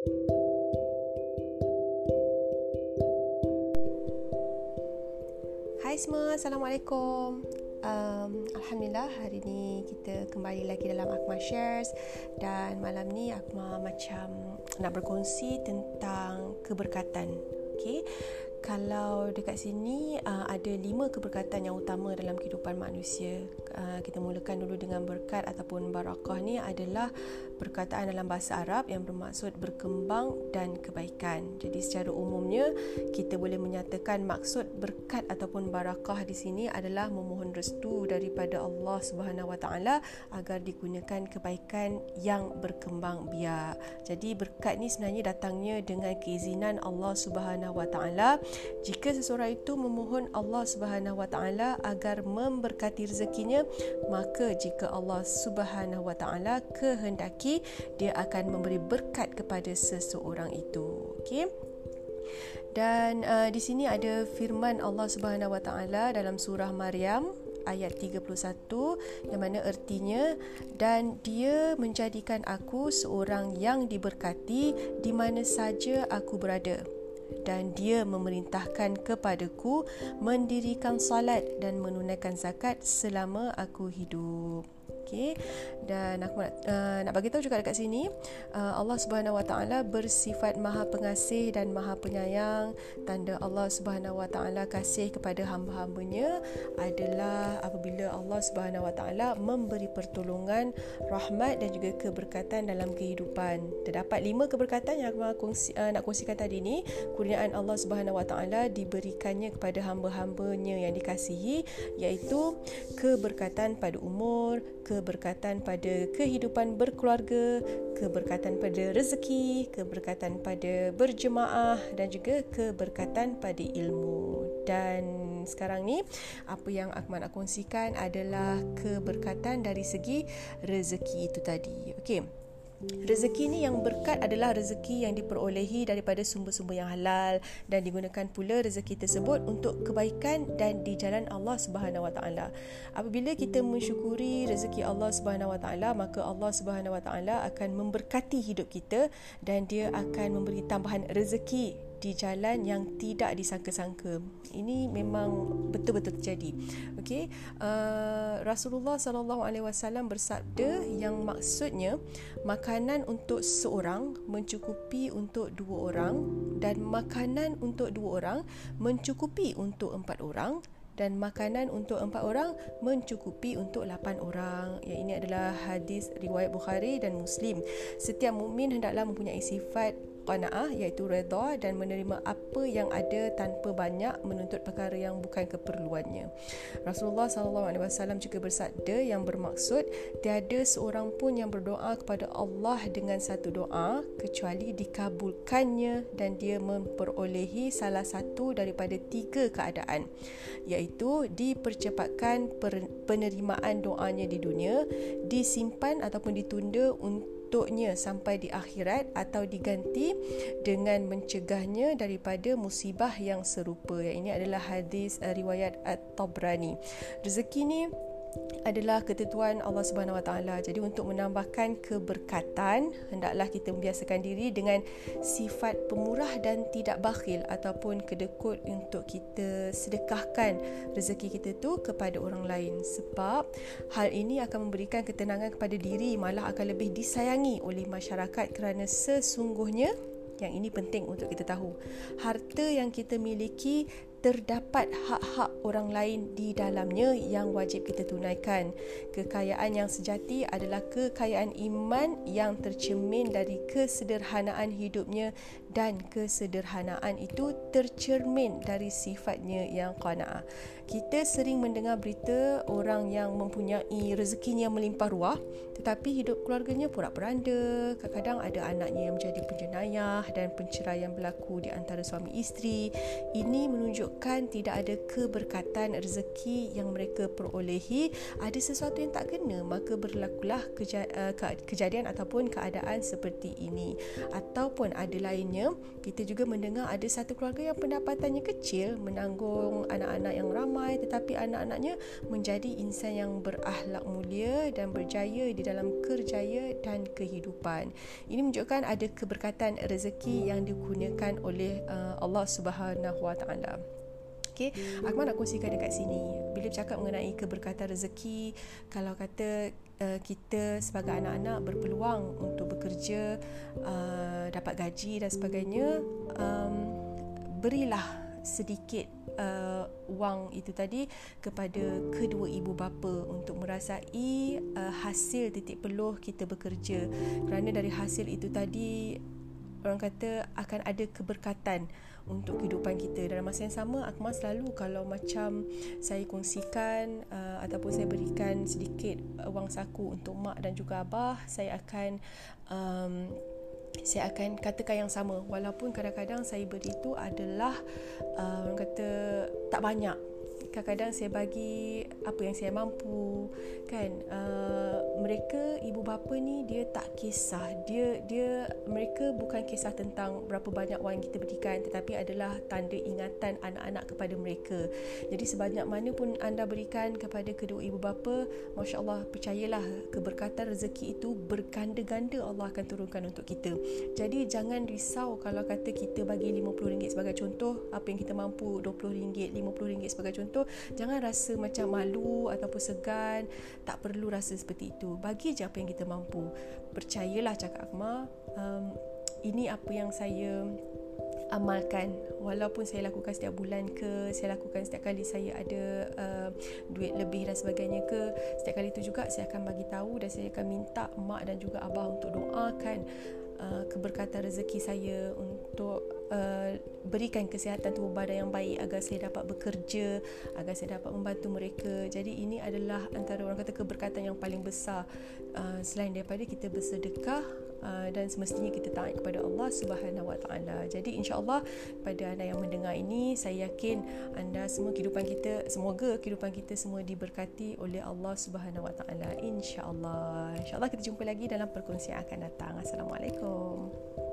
Hai semua, Assalamualaikum. Um, Alhamdulillah hari ni kita kembali lagi dalam Akmal Shares. Dan malam ni Akmal macam nak berkongsi tentang keberkatan. Okay kalau dekat sini uh, ada lima keberkatan yang utama dalam kehidupan manusia. Uh, kita mulakan dulu dengan berkat ataupun barakah ni adalah perkataan dalam bahasa Arab yang bermaksud berkembang dan kebaikan. Jadi secara umumnya kita boleh menyatakan maksud berkat ataupun barakah di sini adalah memohon restu daripada Allah Subhanahu Wa Taala agar digunakan kebaikan yang berkembang biak. Jadi berkat ni sebenarnya datangnya dengan keizinan Allah Subhanahu Wa Taala jika seseorang itu memohon Allah Subhanahu Wa Taala agar memberkati rezekinya maka jika Allah Subhanahu Wa Taala kehendaki dia akan memberi berkat kepada seseorang itu. Okey. Dan uh, di sini ada firman Allah Subhanahu Wa Taala dalam surah Maryam ayat 31 yang mana ertinya dan dia menjadikan aku seorang yang diberkati di mana saja aku berada dan dia memerintahkan kepadaku mendirikan salat dan menunaikan zakat selama aku hidup. Okey. Dan aku nak uh, nak bagi tahu juga dekat sini uh, Allah Subhanahu Wa Taala bersifat Maha Pengasih dan Maha Penyayang. Tanda Allah Subhanahu Wa Taala kasih kepada hamba-hambanya adalah apabila Allah Subhanahu Wa Taala memberi pertolongan, rahmat dan juga keberkatan dalam kehidupan. Terdapat lima keberkatan yang aku kongsi, uh, nak kongsikan tadi ni. Kurniaan Allah Subhanahu Wa Taala diberikannya kepada hamba-hambanya yang dikasihi iaitu keberkatan pada umur, ke keberkatan pada kehidupan berkeluarga, keberkatan pada rezeki, keberkatan pada berjemaah dan juga keberkatan pada ilmu. Dan sekarang ni apa yang aku nak kongsikan adalah keberkatan dari segi rezeki itu tadi. Okey. Rezeki ni yang berkat adalah rezeki yang diperolehi daripada sumber-sumber yang halal dan digunakan pula rezeki tersebut untuk kebaikan dan di jalan Allah Subhanahu Wa Taala. Apabila kita mensyukuri rezeki Allah Subhanahu Wa Taala, maka Allah Subhanahu Wa Taala akan memberkati hidup kita dan dia akan memberi tambahan rezeki di jalan yang tidak disangka-sangka. Ini memang betul-betul terjadi. Okey, uh, Rasulullah sallallahu alaihi wasallam bersabda yang maksudnya makanan untuk seorang mencukupi untuk dua orang dan makanan untuk dua orang mencukupi untuk empat orang dan makanan untuk empat orang mencukupi untuk lapan orang. Yang ini adalah hadis riwayat Bukhari dan Muslim. Setiap mukmin hendaklah mempunyai sifat qanaah iaitu redha dan menerima apa yang ada tanpa banyak menuntut perkara yang bukan keperluannya. Rasulullah sallallahu alaihi wasallam juga bersabda yang bermaksud tiada seorang pun yang berdoa kepada Allah dengan satu doa kecuali dikabulkannya dan dia memperolehi salah satu daripada tiga keadaan iaitu dipercepatkan penerimaan doanya di dunia, disimpan ataupun ditunda untuk untuknya sampai di akhirat atau diganti dengan mencegahnya daripada musibah yang serupa. Yang ini adalah hadis uh, riwayat At-Tabrani. Rezeki ni adalah ketentuan Allah Subhanahu Wa Taala. Jadi untuk menambahkan keberkatan, hendaklah kita membiasakan diri dengan sifat pemurah dan tidak bakhil ataupun kedekut untuk kita sedekahkan rezeki kita tu kepada orang lain. Sebab hal ini akan memberikan ketenangan kepada diri, malah akan lebih disayangi oleh masyarakat kerana sesungguhnya yang ini penting untuk kita tahu. Harta yang kita miliki terdapat hak-hak orang lain di dalamnya yang wajib kita tunaikan. Kekayaan yang sejati adalah kekayaan iman yang tercermin dari kesederhanaan hidupnya dan kesederhanaan itu tercermin dari sifatnya yang qanaah. Kita sering mendengar berita orang yang mempunyai rezekinya melimpah ruah tetapi hidup keluarganya porak-peranda. Kadang-kadang ada anaknya yang menjadi penjenayah dan penceraian berlaku di antara suami isteri. Ini menunjuk menunjukkan tidak ada keberkatan rezeki yang mereka perolehi ada sesuatu yang tak kena maka berlakulah keja- uh, kejadian ataupun keadaan seperti ini. Ataupun ada lainnya kita juga mendengar ada satu keluarga yang pendapatannya kecil menanggung anak-anak yang ramai tetapi anak-anaknya menjadi insan yang berakhlak mulia dan berjaya di dalam kerjaya dan kehidupan. Ini menunjukkan ada keberkatan rezeki yang digunakan oleh uh, Allah Subhanahu Wa Taala Okay, Akmal nak kongsikan dekat sini. Bila bercakap mengenai keberkatan rezeki Kalau kata uh, kita sebagai anak-anak berpeluang untuk bekerja uh, Dapat gaji dan sebagainya um, Berilah sedikit uh, wang itu tadi kepada kedua ibu bapa untuk merasai uh, hasil titik peluh kita bekerja. Kerana dari hasil itu tadi orang kata akan ada keberkatan untuk kehidupan kita. Dalam masa yang sama Akmal selalu kalau macam saya kongsikan uh, ataupun saya berikan sedikit uh, wang saku untuk mak dan juga abah saya akan um, saya akan katakan yang sama. Walaupun kadang-kadang saya beri itu adalah uh, orang kata tak banyak kadang-kadang saya bagi apa yang saya mampu kan? Uh, mereka ibu bapa ni dia tak kisah. Dia dia mereka bukan kisah tentang berapa banyak wang kita berikan tetapi adalah tanda ingatan anak-anak kepada mereka. Jadi sebanyak mana pun anda berikan kepada kedua ibu bapa masya-Allah percayalah keberkatan rezeki itu berganda-ganda Allah akan turunkan untuk kita. Jadi jangan risau kalau kata kita bagi RM50 sebagai contoh apa yang kita mampu RM20 RM50 sebagai contoh So jangan rasa macam malu ataupun segan. Tak perlu rasa seperti itu. Bagi je apa yang kita mampu. Percayalah cakap Akmal um, Ini apa yang saya amalkan. Walaupun saya lakukan setiap bulan ke saya lakukan setiap kali saya ada uh, duit lebih dan sebagainya ke setiap kali itu juga saya akan bagi tahu dan saya akan minta mak dan juga abah untuk doakan uh, keberkatan rezeki saya untuk uh, berikan kesihatan tubuh badan yang baik agar saya dapat bekerja, agar saya dapat membantu mereka. Jadi ini adalah antara orang kata keberkatan yang paling besar uh, selain daripada kita bersedekah uh, dan semestinya kita taat kepada Allah Subhanahu Wa Taala. Jadi insya-Allah pada anda yang mendengar ini saya yakin anda semua kehidupan kita semoga kehidupan kita semua diberkati oleh Allah Subhanahu Wa Taala insya-Allah. Insya-Allah kita jumpa lagi dalam perkongsian akan datang. Assalamualaikum.